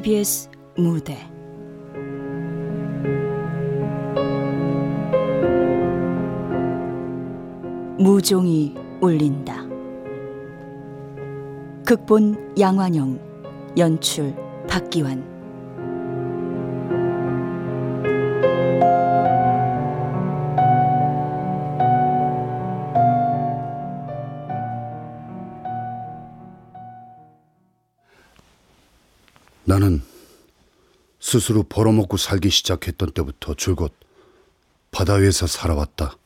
KBS 무대 무종이 울린다. 극본 양환영, 연출 박기환. 나는 스스로 벌어먹고 살기 시작했던 때부터 줄곧 바다 위에서 살아왔다.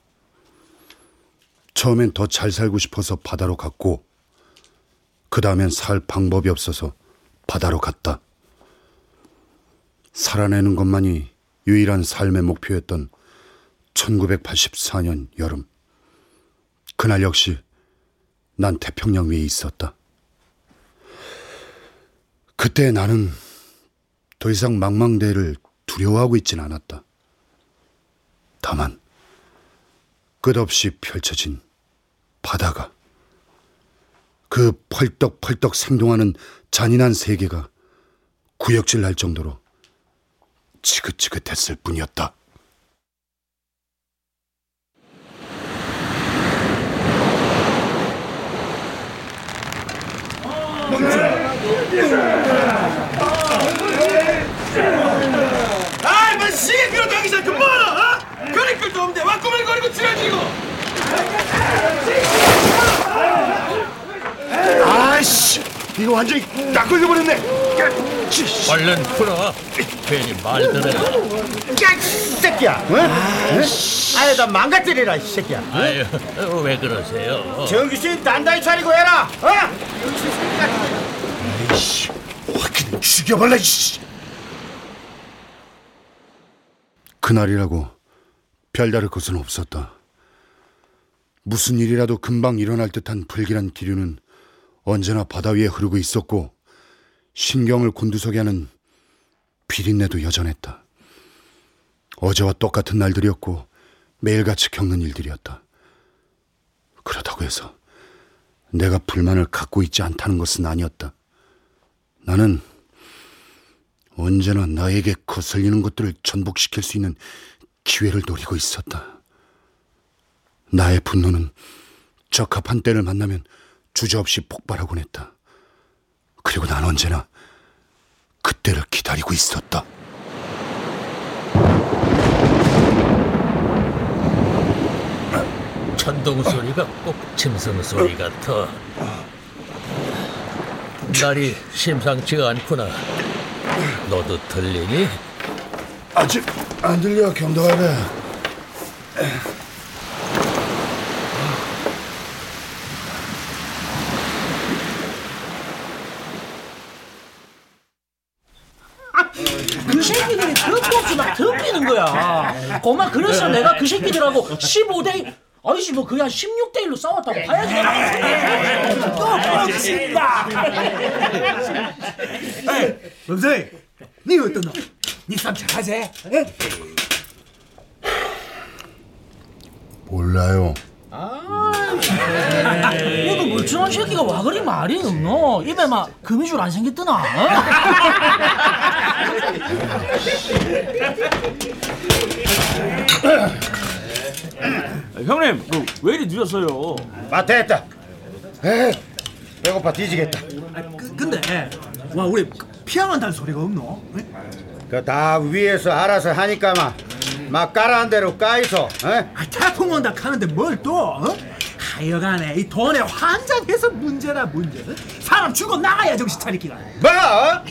처음엔 더 잘 살고 싶어서 바다로 갔고, 그 다음엔 살 방법이 없어서 바다로 갔다. 살아내는 것만이 유일한 삶의 목표였던 1984년 여름. 그날 역시 난 태평양 위에 있었다. 그때 나는 더 이상 망망대해를 두려워하고 있진 않았다. 다만 끝없이 펼쳐진 바다가 그 펄떡펄떡 생동하는 잔인한 세계가 구역질 날 정도로 지긋지긋했을 뿐이었다. 아이 뭐 시계 끌어도 하기 전에 뭐하나 어? 거리 끌도 없는데 와 꾸물거리고 지랄지고 아 이씨 이거 완전히 딱 걸려버렸네 얼른 풀어. 괜히 말들을. 야이 새끼야 어? 아유 나 망가뜨리라 이 새끼야 아유, 왜 그러세요? 정규신 단단히 차리고 해라 어? 아이씨, 확 죽여볼라, 씨. 그날이라고 별다를 것은 없었다. 무슨 일이라도 금방 일어날 듯한 불길한 기류는 언제나 바다 위에 흐르고 있었고 신경을 곤두서게 하는 비린내도 여전했다. 어제와 똑같은 날들이었고 매일같이 겪는 일들이었다. 그렇다고 해서 내가 불만을 갖고 있지 않다는 것은 아니었다. 나는 언제나 나에게 거슬리는 것들을 전복시킬 수 있는 기회를 노리고 있었다. 나의 분노는 적합한 때를 만나면 주저없이 폭발하곤 했다. 그리고 난 언제나 그때를 기다리고 있었다. 천둥 소리가 꼭 짐승 소리 같아. 날이 심상치가 않구나. 너도 들리니? 아직 안 들려, 경도하네. 그 새끼들이 틈도 없이 막 덤비는 고마 그래서 내가 그 새끼들하고 15대 아이씨 뭐 그냥 16대 1로 싸웠다고 봐야지. 또 알겠습니다. 범사이, 니 어떠노? 니쌈 잘하세? 예? 몰라요. 이거 멀쩡한 새끼가 와 그리 말이 없노. 입에 막 금이줄 안 생겼더나. 어? 형님, 그왜 이리 늦었어요? 마트 했다 에이 배고파 뒤지겠다 그, 근데 와 우리 피양한다는 소리가 없노? 예? 그다 위에서 알아서 하니까만 막 까라한 대로 까이소 어? 아, 태풍 온다 카는데 뭘 또? 어? 하여간에 이 돈에 환장해서 문제라 문제. 어? 사람 죽어 나가야 정신 차리기가. 뭐? 어?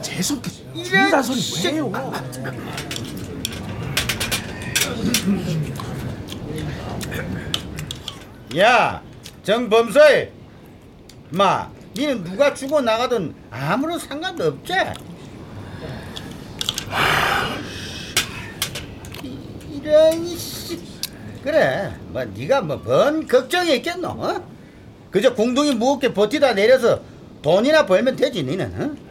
재수없게 죽는다는 소리 왜요? 야 정범서이 마 니는 누가 죽어 나가든 아무런 상관도 없지 이- 이런 씨 그래 뭐 네가 뭐뭔 걱정이 있겠노 어? 그저 공둥이 무겁게 버티다 내려서 돈이나 벌면 되지 니는 어?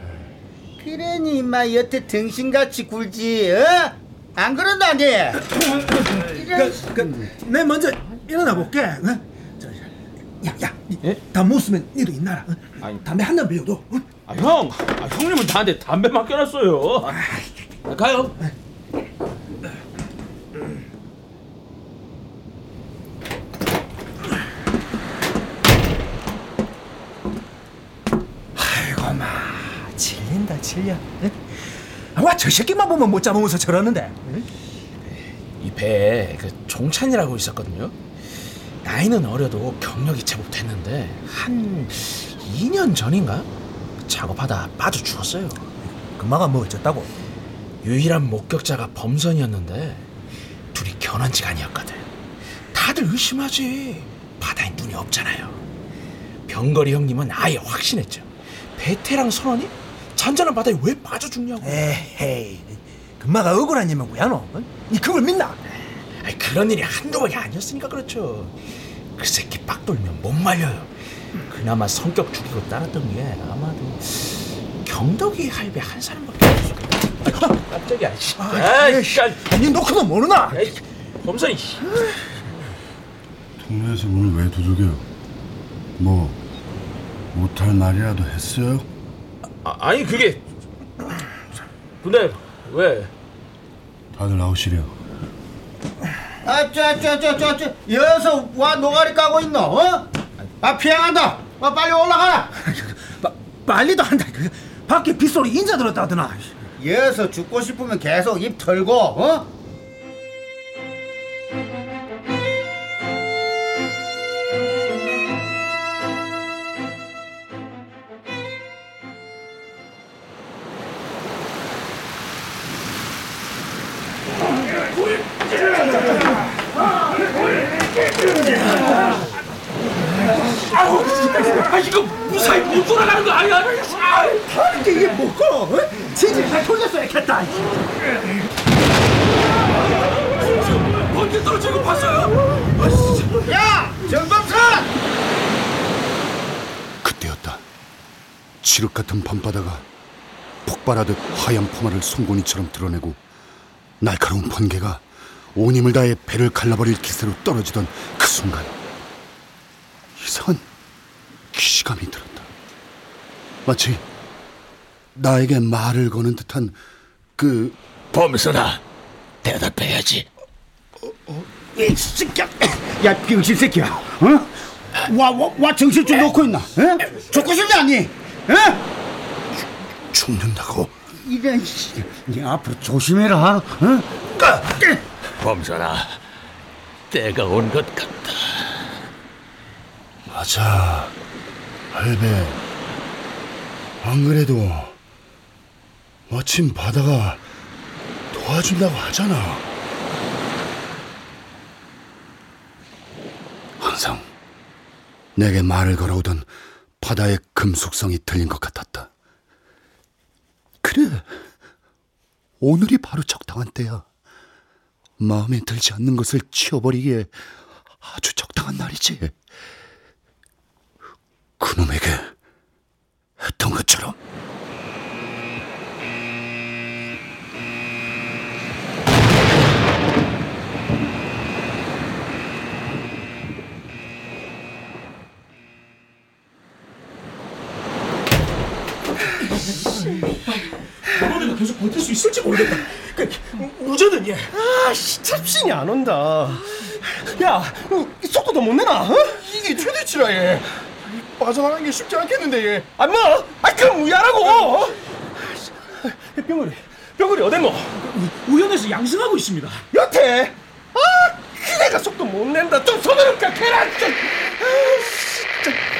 그러니 임마 여태 등신같이 굴지 어? 안 그런다 니 이런 씨. 그, 내 먼저 일어나 볼게. 어? 저, 야, 야, 니, 예? 다못 쓰면 니도 있나라. 어? 아니. 담배 한단 빌려도. 어? 아, 형, 아, 형님은 나한테 담배 맡겨놨어요. 아, 가요. 아이고 마 질린다 질려 와 저 새끼만 보면 못 잡으면서 저러는데 이 배에 그 종찬이라고 있었거든요. 나이는 어려도 경력이 제법 됐는데 한 2년 전인가 작업하다 빠져 죽었어요. 금마가 뭐 어쨌다고 유일한 목격자가 범선이었는데 둘이 결혼지간이었거든. 다들 의심하지. 바다에 눈이 없잖아요. 병거리 형님은 아예 확신했죠. 베테랑 선원이 잔잔한 바다에 왜 빠져 죽냐고. 에헤이 금마가 억울한 일면 뭐야 너? 어? 니 그걸 믿나? 그런 일이 한두 번이 아니었으니까 그렇죠. 그 새끼 빡 돌면 못 말려요. 그나마 성격 죽이고 따랐던 게 아마도 경덕이 할배 한 사람밖에 없어. 아, 깜짝이야. 씨. 아이, 씨. 니 놓고는 모르나? 에이, 범선이. 씨. 동네에서 문을 왜 두들겨요? 뭐 못할 말이라도 했어요? 아, 아니 그게 근데 왜? 다들 나오시려. 아짜짜짜짜짜 여기서 와 노가리 까고 있노 어? 아 피해간다 아 빨리 올라가라 빠, 빨리도 한다 그, 밖에 빗소리 인자 들었다더나 여기서 죽고 싶으면 계속 입 털고 어? 폭발하듯 하얀 포마를 송곳니처럼 드러내고 날카로운 번개가 온 힘을 다해 배를 갈라버릴 기세로 떨어지던 그 순간 이상한 기시감이 들었다. 마치 나에게 말을 거는 듯한 그 범선아, 대답해야지. 이 새끼야 야 병신 새끼야 어? 와와 와 정신 좀 놓고 있나 어? 죽고 싶지 않니 어? 죽는다고? 이런 씨, 네 앞으로 조심해라 어? 범선아, 때가 온 것 같다. 맞아. 할배 안 그래도 마침 바다가 도와준다고 하잖아. 항상 내게 말을 걸어오던 바다의 금속성이 들린 것 같았다 그래. 오늘이 바로 적당한 때야. 마음에 들지 않는 것을 치워버리기에 아주 적당한 날이지. 그놈에게 했던 것처럼 너네가 계속 버틸 수 있을지 모르겠다 그, 무저는 얘 아씨 잡신이 안 온다. 야, 어, 이 속도도 못 내나? 어? 이게 최대치라 얘. 빠져나가는 게 쉽지 않겠는데 얘. 아 뭐? 아 그럼 우야라고. 병거리, 병거리 어딨노? 우연에서 양승하고 있습니다 여태. 아, 그대가 속도 못 낸다. 좀 깎해라. 좀. 아, 진짜.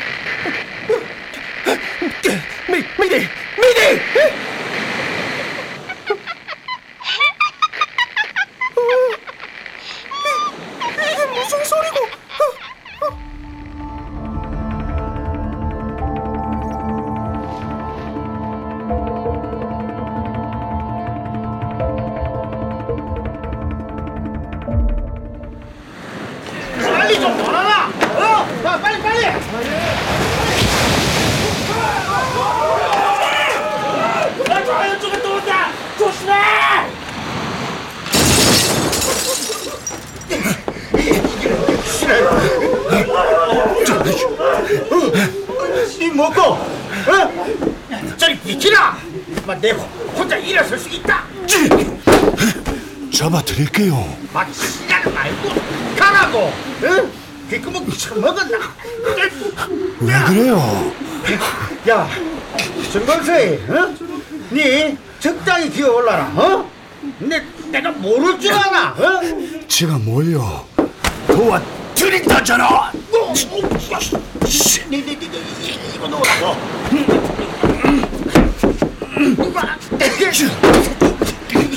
정건서이, 어? 니 적당히 기어올라라, 어? 내, 내가 모를 줄 아나, 어? 제가 뭘요? 도와 드린다잖아! 니, 니, 니, 니, 이거 놓으라고. 이게,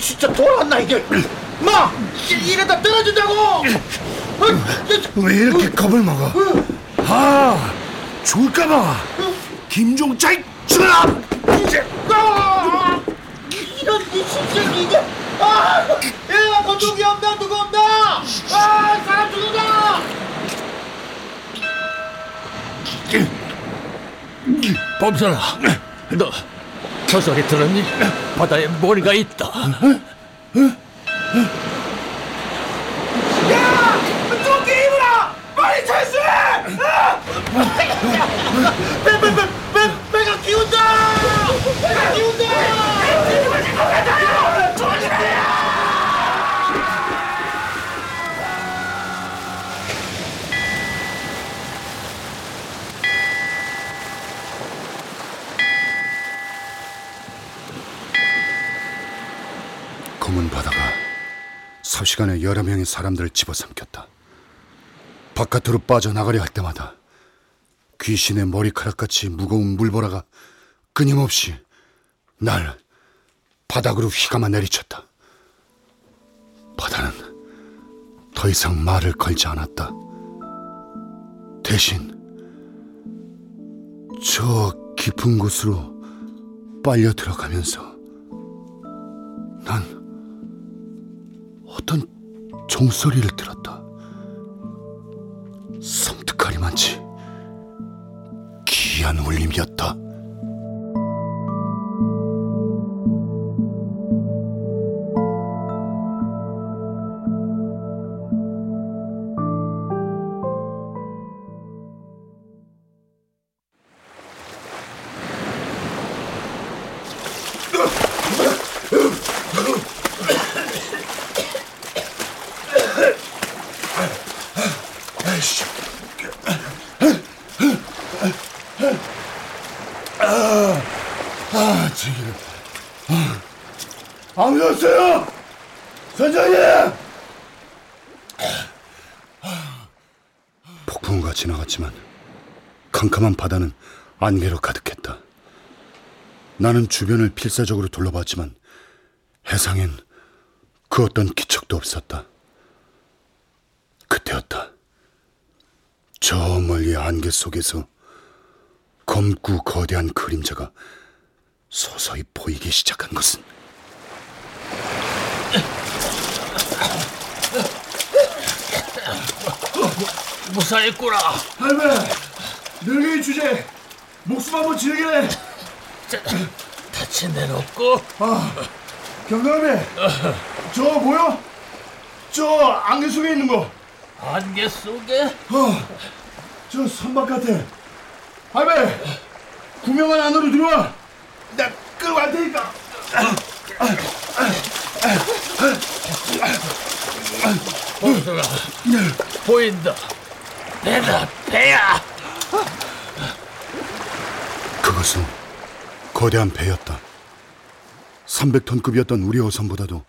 진짜 돌았나, 이게. 마! 이러다 떨어진다고! 어? 왜 이렇게 겁을 먹어? 아, 죽을까봐. 김종자이 죽어라! 아! 이런 이 진짜 이게 아! 야, 뭐 누구 없나 누구 없나? 아, 사람 죽는다! 범선아, 너 저 소리 들었니? 바다에 머리가 있다. 배, 배, 배, 배, 배가 기운다! 배가 기운다! 검은 바다가 삽시간에 여러 명의 사람들을 집어삼켰다. 바깥으로 빠져나가려 할 때마다 귀신의 머리카락같이 무거운 물보라가 끊임없이 날 바닥으로 휘감아 내리쳤다. 바다는 더 이상 말을 걸지 않았다. 대신 저 깊은 곳으로 빨려 들어가면서 난 어떤 종소리를 들었다. 섬뜩하리만치 기이한 울림이었다. 캄캄한 바다는 안개로 가득했다. 나는 주변을 필사적으로 둘러봤지만 해상엔 그 어떤 기척도 없었다. 그때였다. 저 멀리 안개 속에서 검고 거대한 그림자가 서서히 보이기 시작한 것은 무사했구나. 할매, 늙은이 주제 목숨 한번 지르게. 다친 데는 없고 경감이, 저 뭐야? 저 안개 속에 있는 거. 안개 속에 어, 저 선박 같아. 할매, 구명한 안으로 들어와. 나 끌고 갈 테니까. 범선아 보인다. 배다 배야. 그것은 거대한 배였다. 300톤급이었던 우리 어선보다도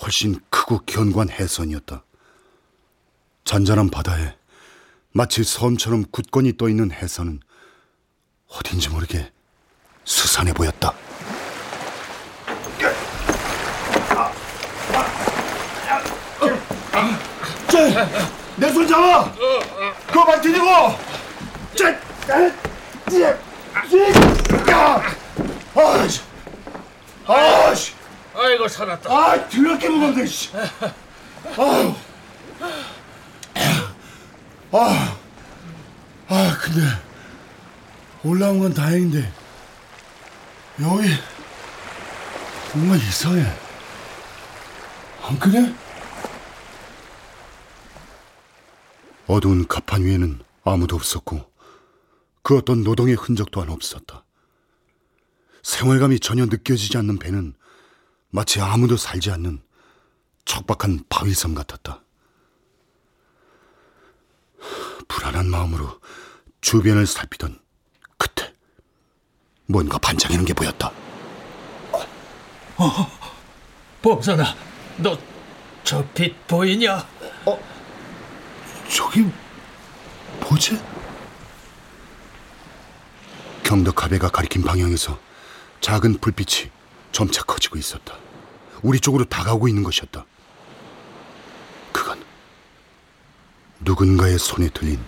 훨씬 크고 견고한 해선이었다. 잔잔한 바다에 마치 섬처럼 굳건히 떠 있는 해선은 어딘지 모르게 스산해 보였다. 내손 잡아. 그거 찌, 찌, 야. 아씨, 아씨, 아이고 살았다. 아, 더럽게 무겁네. 씨. 아유, 아, 아, 근데 올라온 건 다행인데 여기 뭔가 이상해. 안 그래? 어두운 갑판 위에는 아무도 없었고 그 어떤 노동의 흔적 또한 없었다. 생활감이 전혀 느껴지지 않는 배는 마치 아무도 살지 않는 척박한 바위섬 같았다. 불안한 마음으로 주변을 살피던 그때 뭔가 반짝이는 게 보였다. 범선아, 너 저 빛 보이냐? 저기 뭐지? 경덕하배가 가리킨 방향에서 작은 불빛이 점차 커지고 있었다. 우리 쪽으로 다가오고 있는 것이었다. 그건 누군가의 손에 들린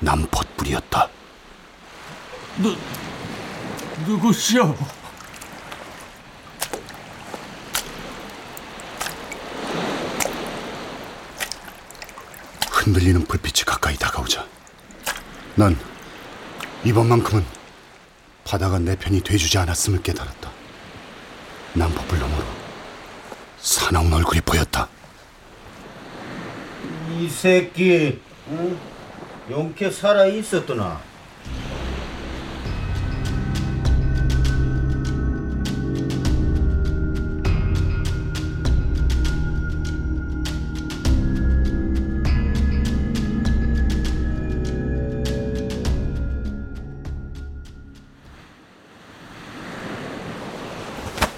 남폿불이었다. 누 누구시오? 흔들리는 불빛이 가까이 다가오자 난 이번만큼은 바다가 내 편이 돼주지 않았음을 깨달았다. 남포불 너머로 사나운 얼굴이 보였다. 이 새끼, 응? 용케 살아 있었더나.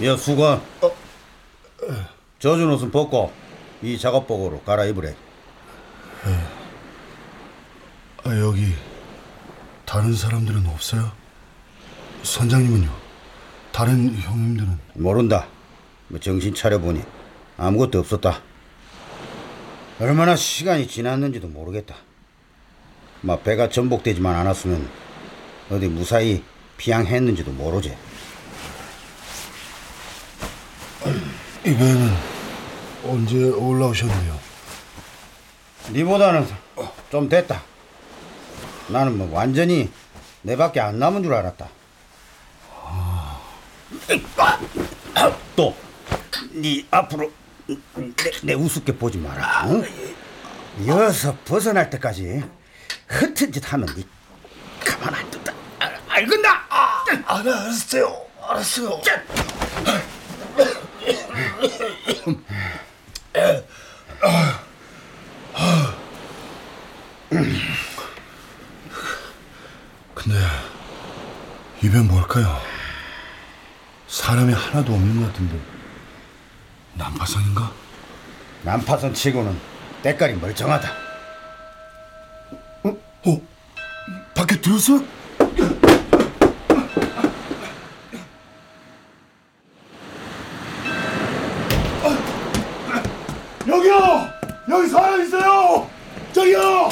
야 수건. 젖은 옷은 벗고 이 작업복으로 갈아입으래. 아, 여기 다른 사람들은 없어요? 선장님은요? 다른 형님들은? 모른다. 뭐 정신 차려보니 아무것도 없었다. 얼마나 시간이 지났는지도 모르겠다. 막 배가 전복되지만 않았으면 어디 무사히 피항했는지도 모르지 이 배는 언제 올라오셨네요? 니보다는 좀 됐다 나는 뭐 완전히 내밖에 안 남은 줄 알았다 또니 앞으로 내, 내 우습게 보지 마라 응? 여기서 벗어날 때까지 흩은 짓 하면 니 가만 안 둔다 알, 알겠나? 아, 알았어요. 알았어요. 근데 이배 뭘까요? 사람이 하나도 없는 것 같은데 난파선인가? 난파선 치고는 때깔이 멀쩡하다 어? 어? 밖에 들었어? 여기요! 여기 사람 있어요! 저기요!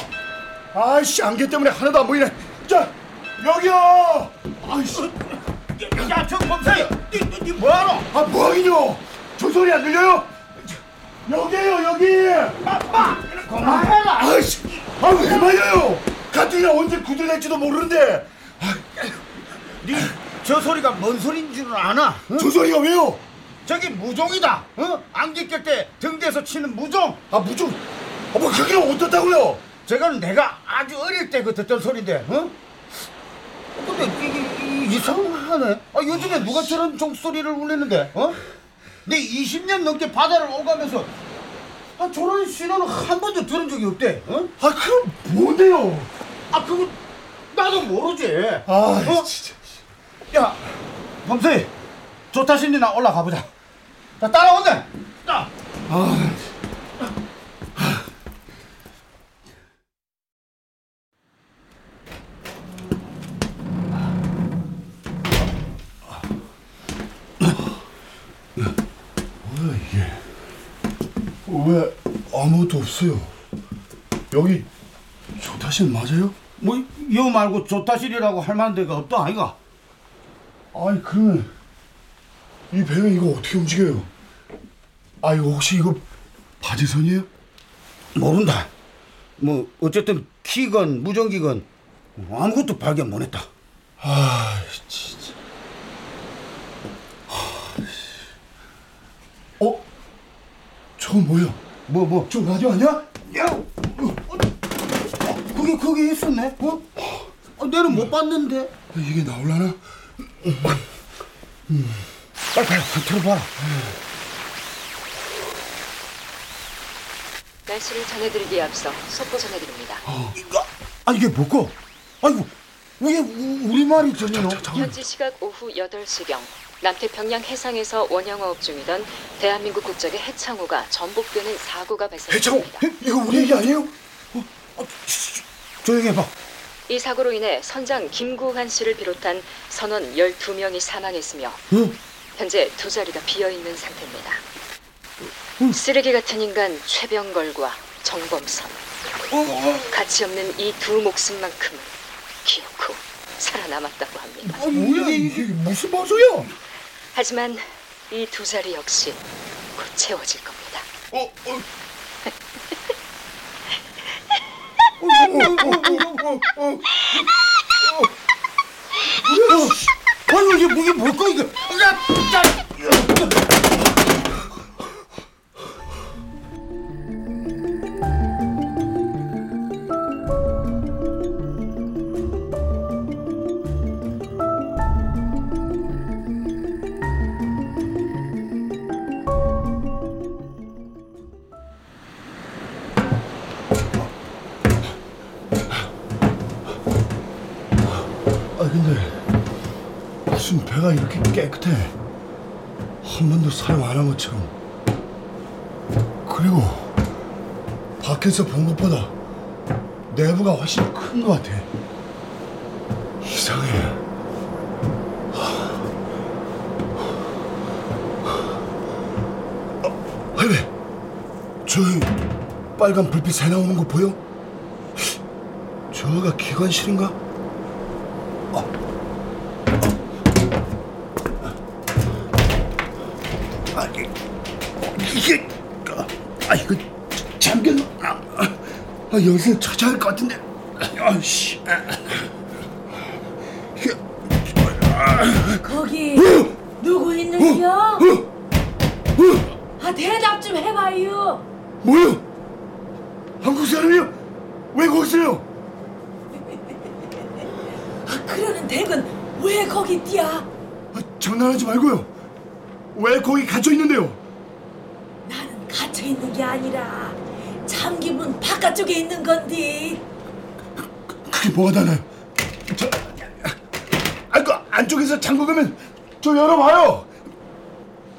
아이씨 안개 때문에 하나도 안 보이네. 자 여기요! 아이씨 야저 범사이 니, 니, 니 뭐하노? 아 뭐하긴요? 저 소리 안 들려요? 여기요 여기! 아빠 그만해라 아이씨 아 왜 말려요? 가뜩이나 언제 구조될지도 모르는데 니 저 소리가 뭔 소리인 줄은 아나? 응? 저 소리가 왜요? 저기 무종이다 어? 안개 낄때 등대에서 치는 무종 아 무슨 아뭐 그게 어떻다고요? 저거는 내가 아주 어릴 때 그 듣던 소리인데 어? 근데 이게 이- 이상하네 아, 요즘에 누가 저런 종소리를 울리는데 어? 내 20년 넘게 바다를 오가면서 아, 저런 신호는 한 번도 들은 적이 없대 어? 아 그럼 뭔데요? 아 그거 나도 모르지 아 어? 진짜 야 범수이 좋다 신이 나 올라가 보자 자 따라온대 자. 뭐야 이게 왜 아무것도 없어요? 여기 조타실 맞아요? 뭐여 말고 조타실이라고 할 만한 데가 없다 아이가 아니 그러면 이 배는 이거 어떻게 움직여요? 아 이거 혹시 이거 바지선이에요? 모른다. 뭐 어쨌든 키건 무전기건 아무것도 발견 못했다. 아 진짜 어? 저건 뭐야? 뭐 뭐? 저 라디오 아니야? 야, 어, 그게 거기 있었네. 어? 어, 내는 못 봤는데. 이게 나올라나? 빨리 빨리 들어봐. 날씨를 전해드리기에 앞서 속보 전해드립니다. 이거 아 이게 뭐고? 아이고 왜 우- 우리 말이 전혀 현지 시각 오후 8시경 남태평양 해상에서 원양어업 중이던 대한민국 국적의 해창호가 전복되는 사고가 해창호 발생했습니다. 이거 우리 얘기 아니에요? 어, 어, 조용히 해봐. 이 사고로 인해 선장 김구한 씨를 비롯한 선원 12명이 사망했으며 응? 현재 두 자리가 비어 있는 상태입니다. 쓰레기 같은 인간 최병걸과 정범선 가치 없는 이 두 목숨만큼은 기어코 살아남았다고 합니다. 아, 뭐야 이게 무슨 방송이야? 하지만 이 두 자리 역시 곧 채워질 겁니다. 어, 어. 어, 어, 어, 어, 어, 어. 뭐야? 아니 이게 이게 뭘까 이게? 무슨 배가 이렇게 깨끗해? 한 번도 사용 안 한 것처럼. 그리고 밖에서 본 것보다 내부가 훨씬 큰 것 같아. 이상해. 어, 할배, 저기 빨간 불빛 새 나오는 거 보여? 저가 기관실인가? 아, 아 이거 잠겼나? 아, 아, 아 여기서 찾아야 할것 같은데. 아씨. 거기 누구 있는겨? 아 대답 좀 해봐요. 뭐요? 한국 사람이요? 왜 거기서요? 아, 그러는 댁은 왜 거기 뛰야? 아, 장난하지 말고요. 왜 거기 갇혀 있는데요? 나는 갇혀 있는 게 아니라 잠기문 바깥쪽에 있는 건디. 그게 뭐가 달라요? 저, 아, 그 안쪽에서 잠그면 저 열어봐요.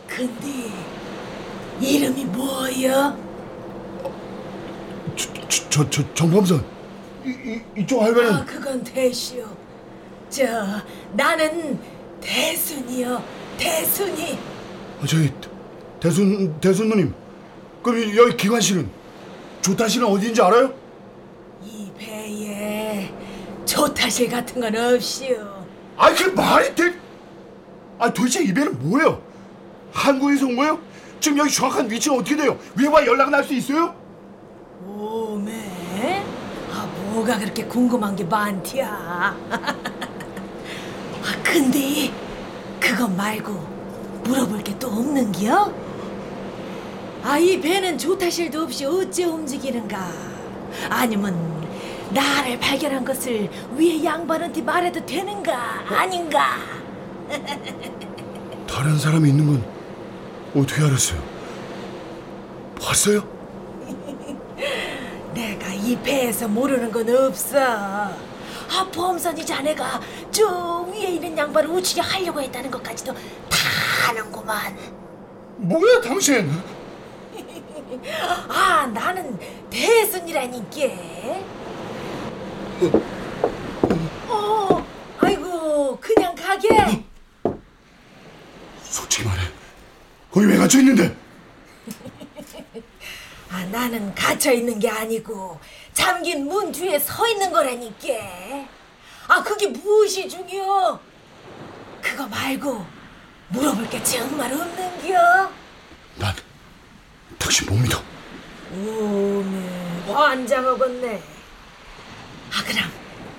근데 이름이 뭐여? 저, 정범선. 이, 이, 이쪽 할배는 아 그건 대시오. 저 나는 대순이요. 대순이. 아, 저기 대순 대순 누님. 그럼 여기 기관실은 조타실은 어디인지 알아요? 이 배에 조타실 같은 건 없시오. 아, 그 말이 돼? 아, 도대체 이 배는 뭐예요? 한국에서 온 거예요? 지금 여기 정확한 위치는 어떻게 돼요? 위에와 연락은 할수 있어요? 오메? 아 뭐가 그렇게 궁금한 게 많디야? 아 근데 그것 말고 물어볼 게 또 없는겨? 아 이 배는 조타실도 없이 어째 움직이는가? 아니면 나를 발견한 것을 위에 양반한테 말해도 되는가? 아닌가? 다른 사람이 있는 건 어떻게 알았어요? 봤어요? 이 배에서 모르는 건 없어. 아, 범선이 자네가 저 위에 있는 양반을 우치려 하려고 했다는 것까지도 다 아는구만. 뭐야, 당신? 아, 나는 대순이라니께. 어, 아이고, 그냥 가게. 솔직히 말해. 거기 왜 갇혀 있는데? 아, 나는 갇혀 있는 게 아니고 잠긴 문 뒤에 서 있는 거라니까. 아, 그게 무엇이 중요? 그거 말고 물어볼 게 정말 없는겨? 난 당신 못 믿어. 오메, 환장하겠네. 아, 그럼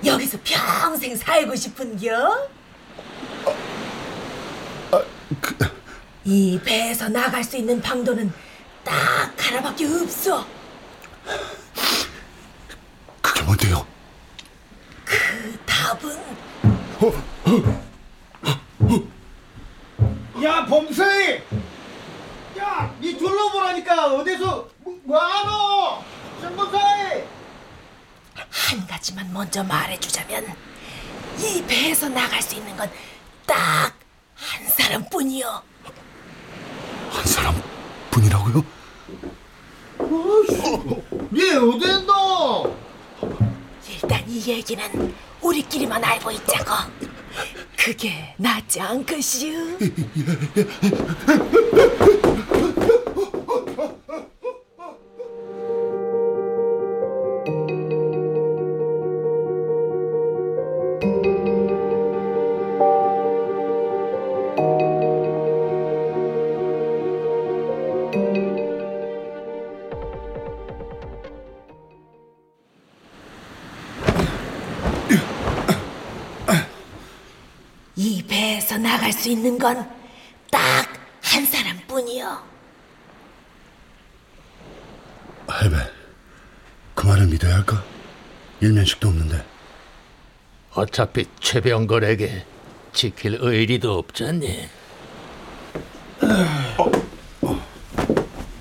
여기서 평생 살고 싶은겨? 이 배에서 나갈 수 있는 방도는 딱 하나밖에 없어. 그게 뭔데요? 그 답은 야 범서이 야 니 둘러보라니까 어디서 뭐, 뭐하노 정범서이 한 가지만 먼저 말해주자면 이 배에서 나갈 수 있는 건 딱 한 사람뿐이요. 한 사람 뿐이라고요? 니 어딨노 일단 이 얘기는 우리끼리만 알고 있자고. 그게 낫지 않겠시 수 있는 건 딱 한 사람뿐이요. 할배, 그 말을 믿어야 할까? 일면식도 없는데. 어차피 최병걸에게 지킬 의리도 없잖니.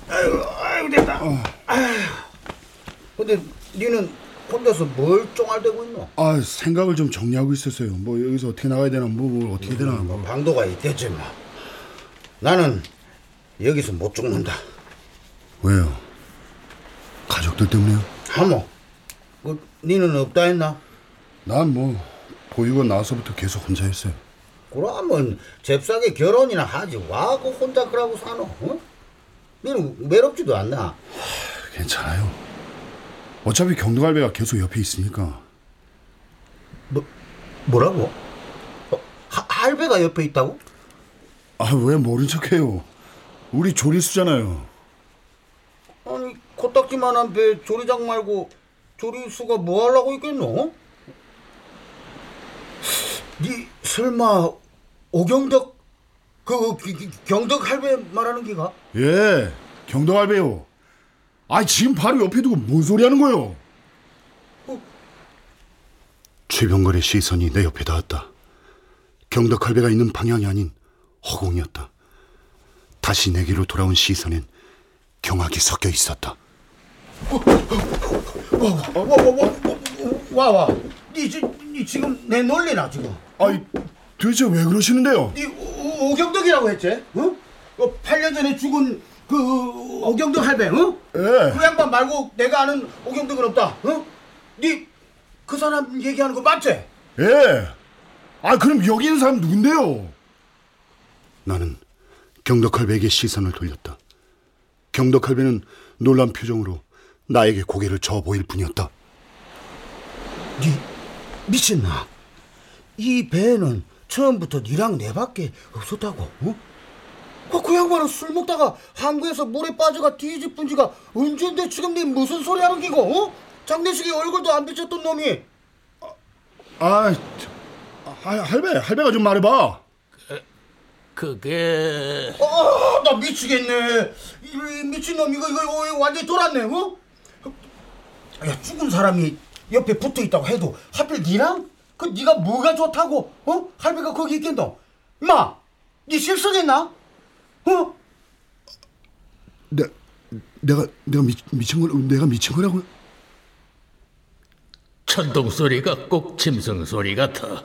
아이고 됐다 아휴. 근데 니는 혼자서 뭘 쫑알대고 있노 아, 생각을 좀 정리하고 있었어요. 뭐 여기서 어떻게 나가야 되나, 뭐, 뭘 어떻게 되나. 뭐. 방도가 있겠지 뭐 나는 여기서 못 죽는다 왜요? 가족들 때문에요? 하모 그 니는 없다 했나? 난 뭐 보육원 나와서부터 계속 혼자 했어요. 그러면 잽싸게 결혼이나 하지 와고 혼자 그러고 사노 어? 니는 외롭지도 않나 괜찮아요. 어차피 경동할배가 계속 옆에 있으니까. 뭐라고? 어, 하, 할배가 옆에 있다고? 아, 왜 모른 척해요? 우리 조리수잖아요. 아니 코딱지만한 배 조리장 말고 조리수가 뭐 하려고 있겠노? 니 설마 오경덕 그 기- 기- 경덕 할배 말하는 기가? 예, 경동할배요. 아, 지금 바로 옆에 두고 뭔 소리 하는 거요? 최병걸의 시선이 내 옆에 닿았다. 경덕할배가 있는 방향이 아닌 허공이었다. 다시 내게로 돌아온 시선엔 경악이 섞여 있었다. 와와 니, 지- 니 지금 내 놀리나 지금? 아이 도대체 왜 그러시는데요? 이 오- 오경덕이라고 했지? 어? 어 8년 전에 죽은 그 오경덕 할배, 어? 예. 그 양반 말고 내가 아는 오경덕은 없다, 어? 니그 사람 얘기하는 거 맞지? 예. 아 그럼 여기 있는 사람 누군데요? 나는 경덕할배에게 시선을 돌렸다. 경덕할배는 놀란 표정으로 나에게 고개를 저어 보일 뿐이었다. 니 미쳤나? 이 배에는 처음부터 니랑 내밖에 없었다고, 어? 어, 그 양반은 술 먹다가 항구에서 물에 빠져가 뒤집은 지가 언젠데 지금 니 무슨 소리 하는 기고, 어? 장례식에 얼굴도 안 비쳤던 놈이 아, 저, 아, 할배, 할배가 좀 말해봐. 그게 아, 나 미치겠네. 이 미친놈 이거 이거 완전 히 돌았네. 어? 야, 죽은 사람이 옆에 붙어 있다고 해도 하필 니랑 그 니가 뭐가 좋다고? 어? 할배가 거기 있겠노? 임마, 니 실성했나? 어? 내, 내가 내가 미, 미친 걸 내가 미친 거라고? 천둥 소리가 꼭 짐승 소리 같아.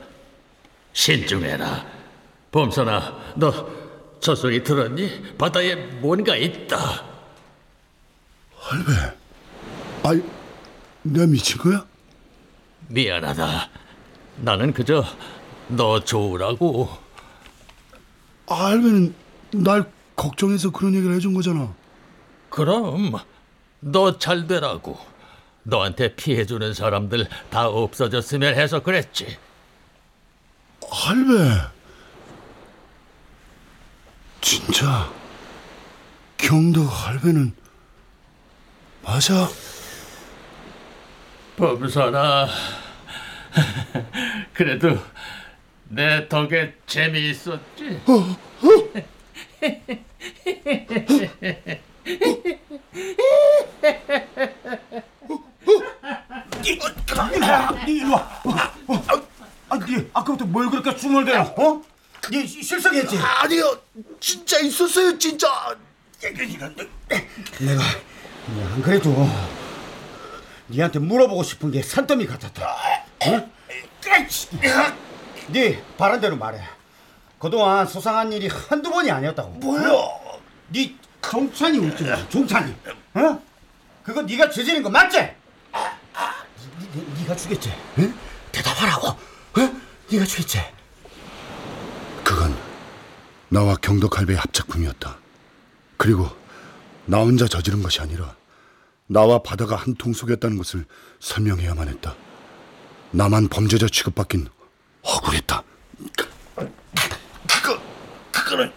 신중해라. 범선아, 너 저 소리 들었니? 바다에 뭔가 있다. 할배, 아이, 내가 미친 거야? 미안하다. 나는 그저 너 좋으라고. 아, 할배는 날 걱정해서 그런 얘기를 해준 거잖아. 그럼 너 잘 되라고. 너한테 피해주는 사람들 다 없어졌으면 해서 그랬지. 할배, 진짜 경덕 할배는 맞아? 범선아, 그래도 내 덕에 재미있었지. 니 일로 와. 아, 아, 니 아까부터 뭘 그렇게 중얼대나? 어? 니 시- 실성했지? 아니요, 있었어요 진짜. 내가 안 그래도 니한테 물어보고 싶은 게 산더미 같았다. 어? 네 바란대로 말해. 그동안 수상한 일이 한두 번이 아니었다고. 뭐요? 네 종찬이 웃지 마. 종찬이. 어? 그거 네가 저지른 거 맞지? 니, 니, 네가 죽였지? 응? 대답하라고. 어? 네가 죽였지? 그건 나와 경덕할배의 합작품이었다. 그리고 나 혼자 저지른 것이 아니라 나와 바다가 한 통속이었다는 것을 설명해야만 했다. 나만 범죄자 취급받긴 억울했다. 그거는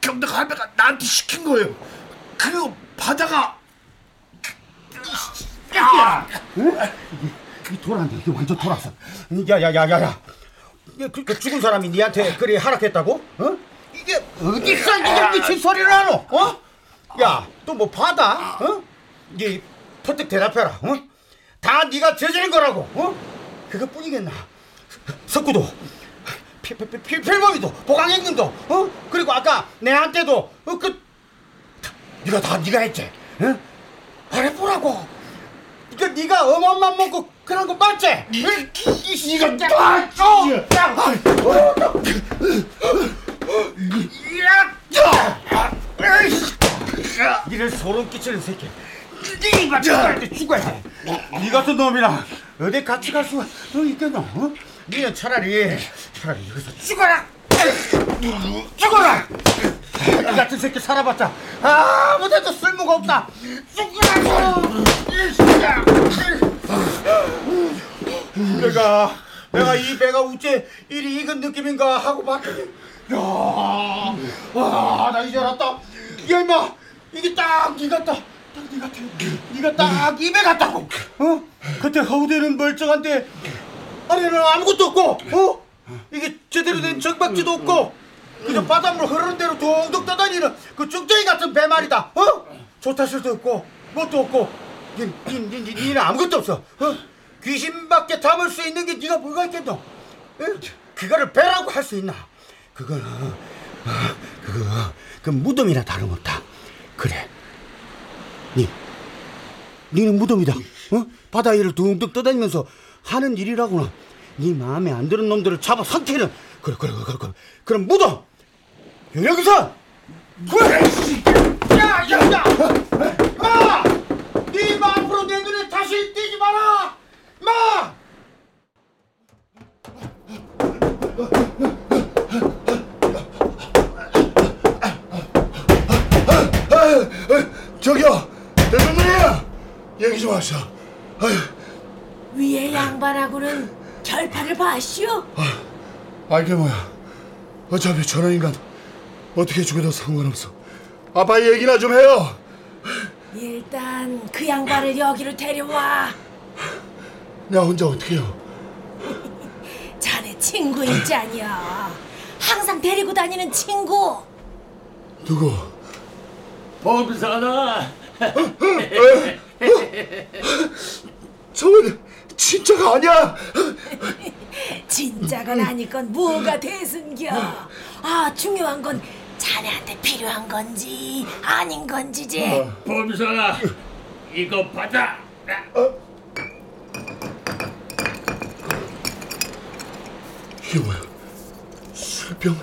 경덕 할배가 나한테 시킨 거예요. 그리고 바다가 야! 이 돌았네. 이게 완전 돌았어. 야야야야야. 그, 그 죽은 사람이 니한테 그리 하락했다고? 어? 이게 어디서 이게 미친 소리를 하노? 어? 야, 또뭐 바다? 어? 니 퍼뜩 대답해라. 어? 다 네가 저지른 거라고. 어? 그것뿐이겠나? 석구도 필- 필- 필- 필범이도 보강행님도 어? 그리고 아까 내한테도 어, 그 네가 다 네가 했지? 어? 말해보라고. 이거 네가 어마만 먹고 그런 거 맞지? 이거 다 니를 소름 끼치는 새끼. 네가 죽어야 돼, 죽어야 돼. 네 같은 놈이랑 어디 같이 갈 수가 있겠노? 어? 니는 차라리 차라리 여기서 죽어라. 죽어라. 이 같은 새끼 살아봤자 아무데도 쓸모가 없다. 죽으라고. 내가 내가 이 배가 우째 이리 익은 느낌인가 하고 봤더니 야, 아, 나 이제 알았다. 야, 임마, 이게 딱 니 같다. 딱 니 같아. 니가 딱 입에 같다고. 어? 그때 허우대는 멀쩡한데 안에는 아무것도 없고, 어? 이게 제대로 된 정박지도 없고, 그저 바닷물 흐르는 대로 동동 떠다니는 그 쭉정이 같은 배 말이다. 어? 조타실도 없고, 뭣도 없고, 니, 니, 니, 니, 니는 아무것도 없어. 어? 귀신밖에 담을 수 있는 게 네가 뭐가 있겠노? 어? 그거를 배라고 할 수 있나? 그거는 어, 그거 그 무덤이나 다름없다. 그래. 니, 니는 무덤이다. 어? 바다 위를 둥둥 떠다니면서 하는 일이라고나. 네 마음에 안 드는 놈들을 잡아 상태는 그래 그래 그래 그래 그럼 무덤. 여기서 그래. 야야 야. 마. 네마 앞으로 내 눈에 다시 띄지 마라. 마. 저기요, 대장님, 얘기 좀 하시오. 아유, 위에 양반하고는 결판을 봐시오. 아 이게 뭐야? 어차피 저런 인간 어떻게 죽어도 상관없어. 아빠 얘기나 좀 해요. 일단 그 양반을 여기로 데려와. 내가 혼자 어떻게 해요? 자네 친구 있잖여. 항상 데리고 다니는 친구. 누구? 범사나 저건 진짜가 아니야. 진짜가 아니건 뭐가 대순겨. 아 중요한 건 자네한테 필요한 건지 아닌 건지지. 범사나 이거 받아 이게 뭐야? 술병?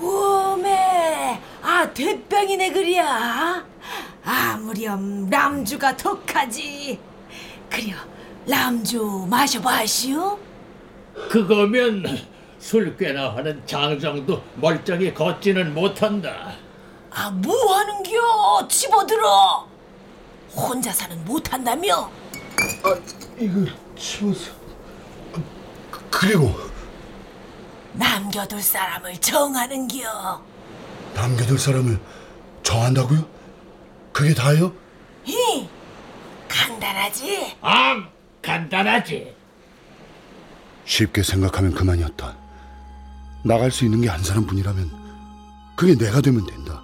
오메 아 대병이네 그리야. 아무렴 람주가 독하지. 그려 람주 마셔봐시오. 그거면 술 꽤나 하는 장정도 멀쩡히 걷지는 못한다 아 뭐 하는겨 집어들어. 혼자 사는 못한다며. 아 이거 치워서. 그리고 남겨둘 사람을 정하는겨. 남겨둘 사람을 정한다고요? 그게 다예요? 히 간단하지. 아 간단하지 쉽게 생각하면 그만이었다. 나갈 수 있는 게 한 사람뿐이라면 그게 내가 되면 된다.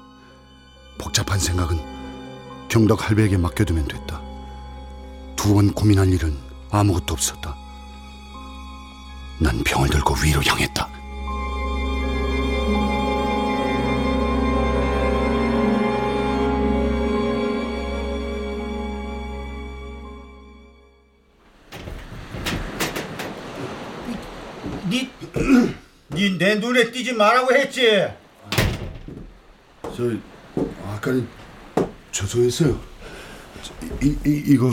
복잡한 생각은 경덕 할배에게 맡겨두면 됐다. 두 번 고민할 일은 아무것도 없었다. 난 병을 들고 위로 향했다. 내 눈에 띄지 말라고 했지. 저 아까는 죄송했어요. 이, 이 이거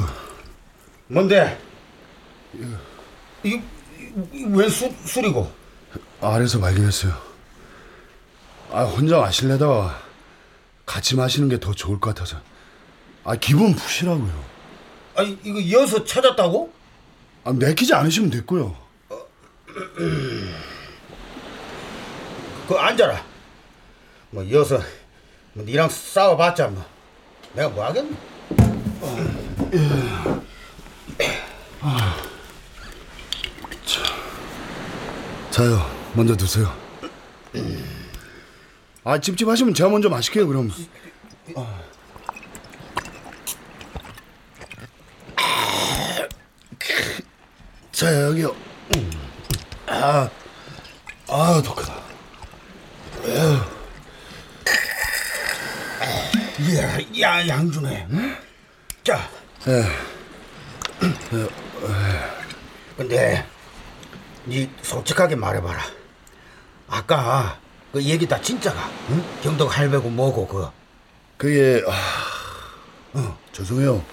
뭔데? 이거 웬 술, 술이고? 아래서 발견했어요. 아 혼자 마실래다가 같이 마시는 게 더 좋을 것 같아서. 아 기분 푸시라고요. 아니 이거 이어서 찾았다고? 아 내키지 않으시면 됐고요. 그 앉아라. 뭐 이어서 뭐 니랑 싸워봤자 뭐 내가 뭐 하겠노? 자요 먼저 드세요. 아 찝찝하시면 제가 먼저 마실게요 그럼. 자 여기요. 아, 아 독하다. 야, 야 양준해. 자, 예. 근데 니 솔직하게 말해봐라. 아까 그 얘기 다 진짜가? 응? 경덕 할배고 뭐고 그. 그게 아, 어, 죄송해요.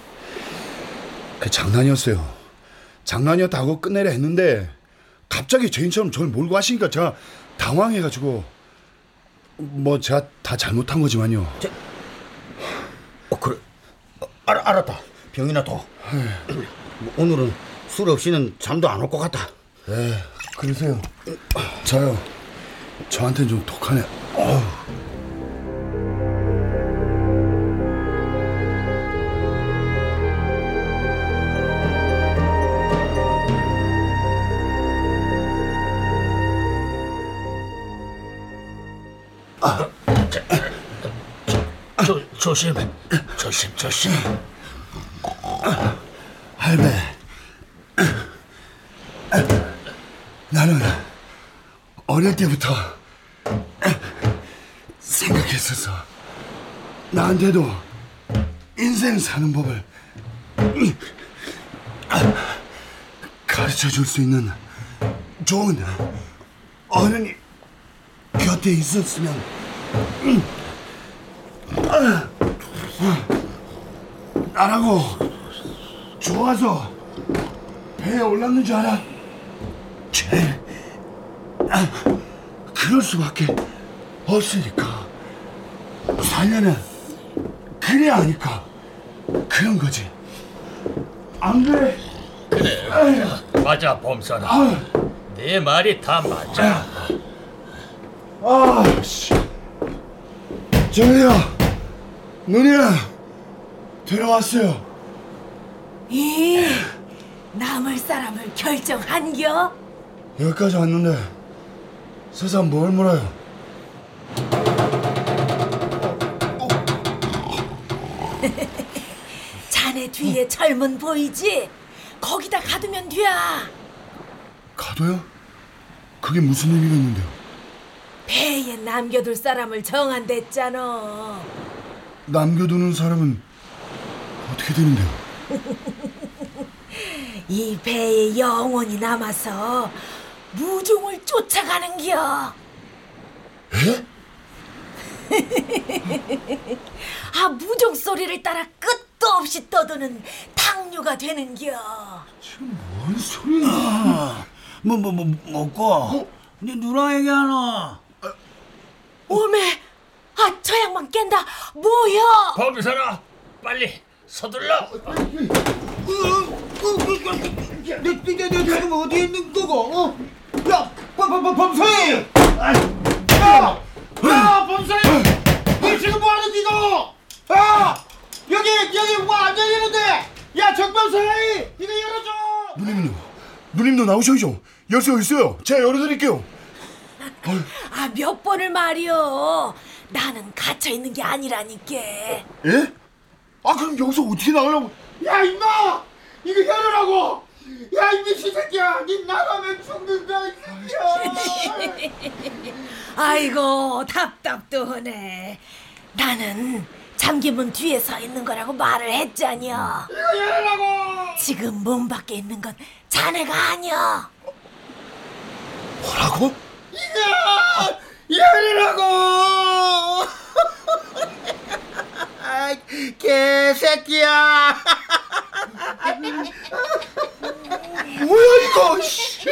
그 장난이었어요. 장난이었다고 끝내려 했는데 갑자기 죄인처럼 저를 몰고 하시니까 제가 당황해가지고 뭐 제가 다 잘못한 거지만요. 어 그래. 어, 알, 알았다. 병이나 둬. 뭐 오늘은 술 없이는 잠도 안 올 것 같다. 네, 그러세요. 자요. 저한테는 좀 독하네. 어우. 조, 조심, 조심, 조심. 할배. 나는 어릴 때부터 생각했었어. 나한테도 인생 사는 법을 가르쳐 줄 수 있는 좋은 어른이 곁에 있었으면 나라고 좋아서 배에 올랐는 줄 알아? 쟤, 아, 그럴 수밖에 없으니까 살려는 그래야 하니까 그런 거지 안 그래? 그래, 맞아, 범선아. 네 말이 다 맞아. 아, 씨. 저기요, 누님, 들어왔어요. 이 남을 사람을 결정한겨? 여기까지 왔는데 세상 뭘 물어요? 자네 뒤에 젊은 보이지? 거기다 가두면 돼야 가도요? 그게 무슨 의미가 있는데요? 배에 남겨둘 사람을 정한댔잖아 남겨두는 사람은 어떻게 되는데요? 이 배에 영원히 남아서 무종을 쫓아가는겨 에? 아 무종 소리를 따라 끝도 없이 떠도는 당류가 되는겨 뭔 소리야? 뭐뭐 뭐 먹고? 니 누랑 얘기하노? 오메 아 저 양반 깬다 뭐야 범선아, 빨리 서둘러. 내, 내, 내, 내 지금 어디에 있는 거고? 어? 야, 범, 범, 범, 범사이! 야! 야, 범사이! 너 지금 뭐 하는 기도? 아! 여기, 여기 뭐안 열리는데! 야, 정범사이! 이거 열어줘! 누님은요? 누님도 나오셔야죠. 열쇠 어디 있어요? 제가 열어드릴게요. 아 몇 번을 말이여 나는 갇혀 있는 게 아니라니까 예? 아 그럼 여기서 어떻게 나가려고? 야, 임마! 이거 열으라고! 야, 이 미친 새끼야! 니 나가면 죽는다, 이 새끼야! 아이고 답답도 하네 나는 잠기문 뒤에 서 있는 거라고 말을 했잖여 이거 열으라고! 지금 문 밖에 있는 건 자네가 아니여 뭐라고? 이거 열이라고 아이, 개새끼야 뭐야 이거? 씨.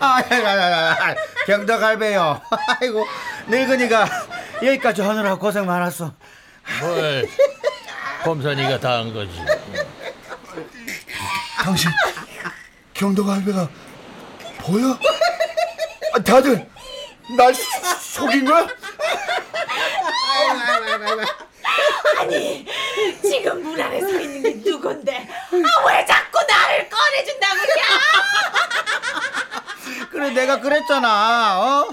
아, 아, 아, 아, 경덕 할배요 아이고 늙은이가 여기까지 하느라 고생 많았어 뭘 범선이가 다 한 거지. 당신 경덕 할배가 보여? 아, 다들 날 소- 속인 거야? 아니 지금 문 안에 서 있는 게 누군데 아, 왜 자꾸 나를 꺼내준다고 그래 그래 내가 그랬잖아 어?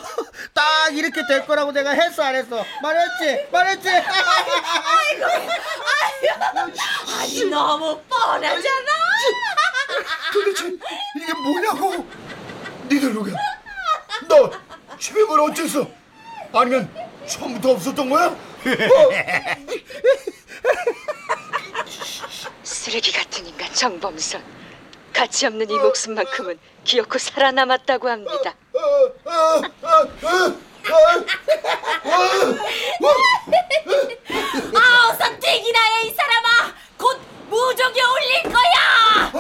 딱 이렇게 될 거라고 내가 했어 안 했어 말했지 말했지 아이고 아유 아니 너무 뻔하잖아 도대체 이게 뭐냐고? 니들 누구야? 너 최백을 어째서? 아니면 처음부터 없었던 거야? 어? 쓰레기 같은 인간 정범선. 가치 없는 이 목숨만큼은 기어코 살아남았다고 합니다. 아 어서 뛰기나 해 이 사람아 곧 무적에 올릴 거야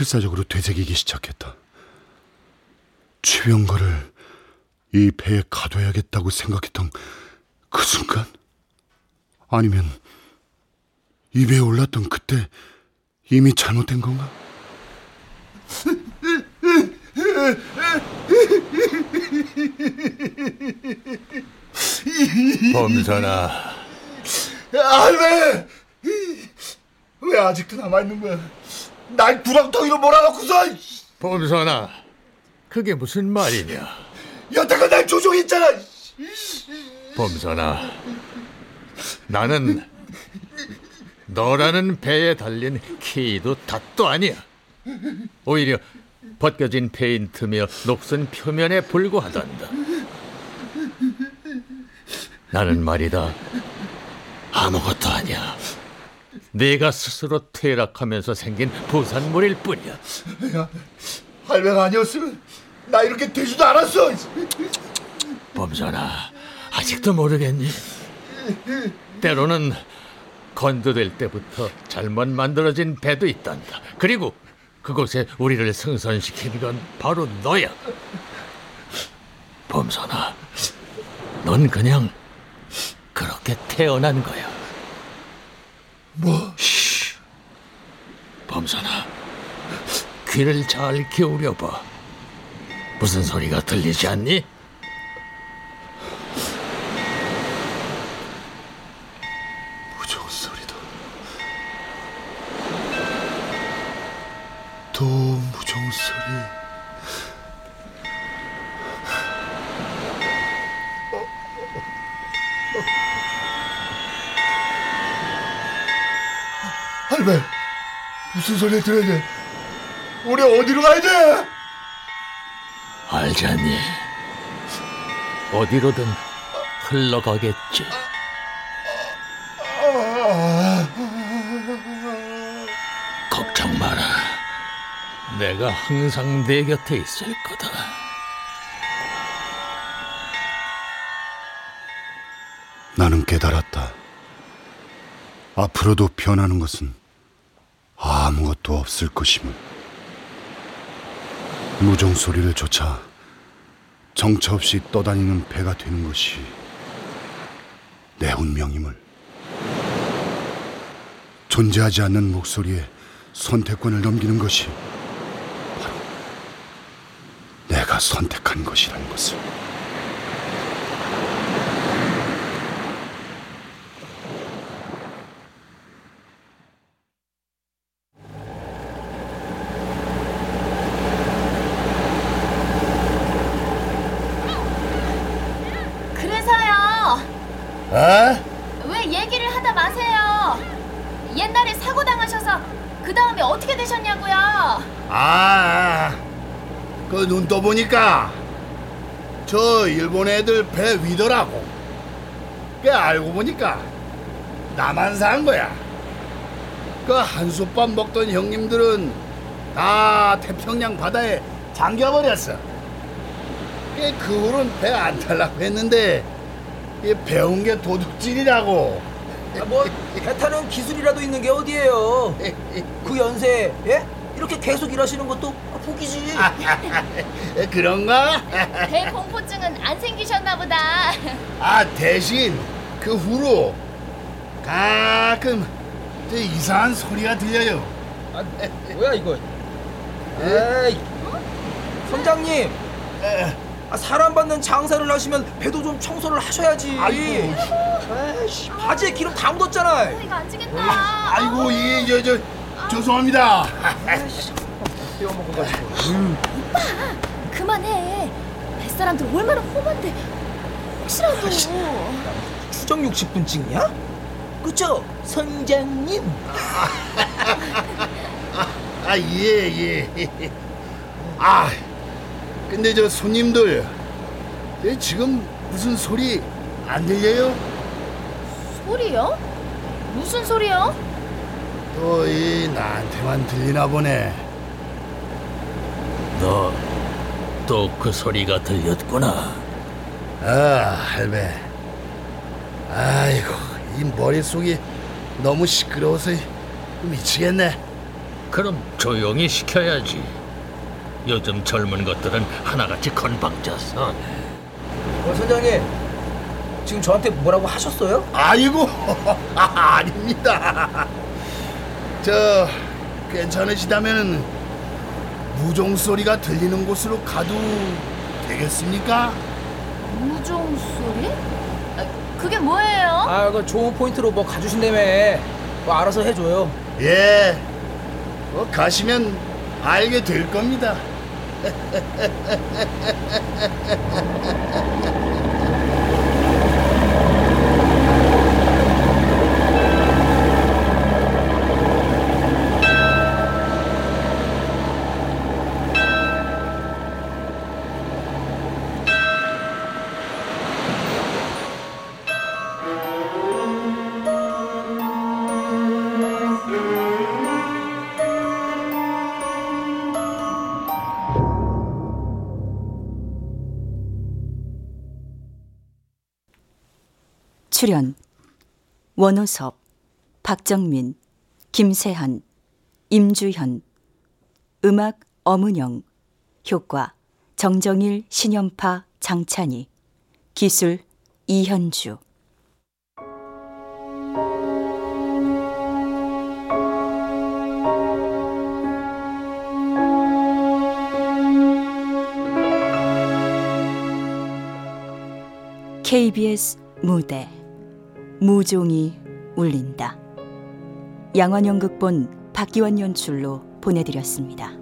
필사적으로 되새기기 시작했다. 최병거를 이 배에 가둬야겠다고 생각했던 그 순간? 아니면 이 배에 올랐던 그때 이미 잘못된 건가? 범선아, 할배! 왜 아직도 남아있는 거야? 날 구렁텅이로 몰아넣고서 범선아, 그게 무슨 말이냐? 여태껏 날 조종했잖아! 범선아, 나는 너라는 배에 달린 키도 닷도 아니야. 오히려 벗겨진 페인트며 녹슨 표면에 불과하단다. 나는 말이다 아무것도 아니야. 네가 스스로 퇴락하면서 생긴 부산물일 뿐이야. 야, 할배가 아니었으면 나 이렇게 되지도 않았어! 범선아, 아직도 모르겠니? 때로는 건조될 때부터 잘못 만들어진 배도 있단다. 그리고 그곳에 우리를 승선시킨 건 바로 너야. 범선아, 넌 그냥 그렇게 태어난 거야. 뭐? 범선아, 귀를 잘 기울여봐. 무슨 소리가 들리지 않니? 할배, 무슨 소리 들어야 돼? 우리 어디로 가야 돼? 알지 않니? 어디로든 흘러가겠지. 걱정 마라. 내가 항상 내 곁에 있을 거다. 나는 깨달았다. 앞으로도 변하는 것은 아무것도 없을 것임을. 무정 소리를 조차 정처 없이 떠다니는 배가 되는 것이 내 운명임을 존재하지 않는 목소리에 선택권을 넘기는 것이 바로 내가 선택한 것이라는 것을 그래서요. 어? 왜 얘기를 하다 마세요. 옛날에 사고 당하셔서 그 다음에 어떻게 되셨냐고요. 아, 그 눈 떠 보니까 저 일본 애들 배 위더라고. 그 알고 보니까 나만 산 거야. 그 한솥밥 먹던 형님들은 다 태평양 바다에 잠겨버렸어. 그, 그 후로는 배 안 탈라고 했는데 이 배운 게 도둑질이라고. 뭐 배 타는 기술이라도 있는 게 어디예요? 그 연세 예? 이렇게 계속 일하시는 것도 복이지. 그런가? 배 공포증은 안 생기셨나 보다. 아 대신 그 후로 가끔 저 이상한 소리가 들려요. 아, 뭐야 이거? 에이, 선장님. 아, 사람 받는 장사를 하시면 배도 좀 청소를 하셔야지. 아이고. 에이씨, 바지에 기름 다 묻었잖아. 이거 안 지겠다. 아이고 이게 저, 저 죄송합니다. 떼어 먹어가지고. 그만해. 뱃사람들 얼마나 험한데. 혹시라도. 추정 60분쯤이야? 그쵸, 선장님? 아 예 예. 아 근데 저 손님들 예, 지금 무슨 소리 안 들려요? 소리요? 무슨 소리요? 또 이 나한테만 들리나 보네. 너 또 그 소리가 들렸구나. 아 할배. 아이고 이 머릿속이 너무 시끄러워서 미치겠네. 그럼 조용히 시켜야지. 요즘 젊은 것들은 하나같이 건방져서. 어, 선장님. 지금 저한테 뭐라고 하셨어요? 아이고 아닙니다. 저 괜찮으시다면 무종 소리가 들리는 곳으로 가도 되겠습니까? 무종 소리? 아, 그게 뭐예요? 아, 그 좋은 포인트로 뭐 가주신다며. 뭐 알아서 해줘요. 예. 뭐 가시면 알게 될 겁니다. 출연 원호섭, 박정민, 김세한, 임주현, 음악 엄은영, 효과 정정일, 신연파, 장찬희, 기술 이현주. KBS 무대 무종이 울린다. 양환영 극본 박기환 연출로 보내드렸습니다.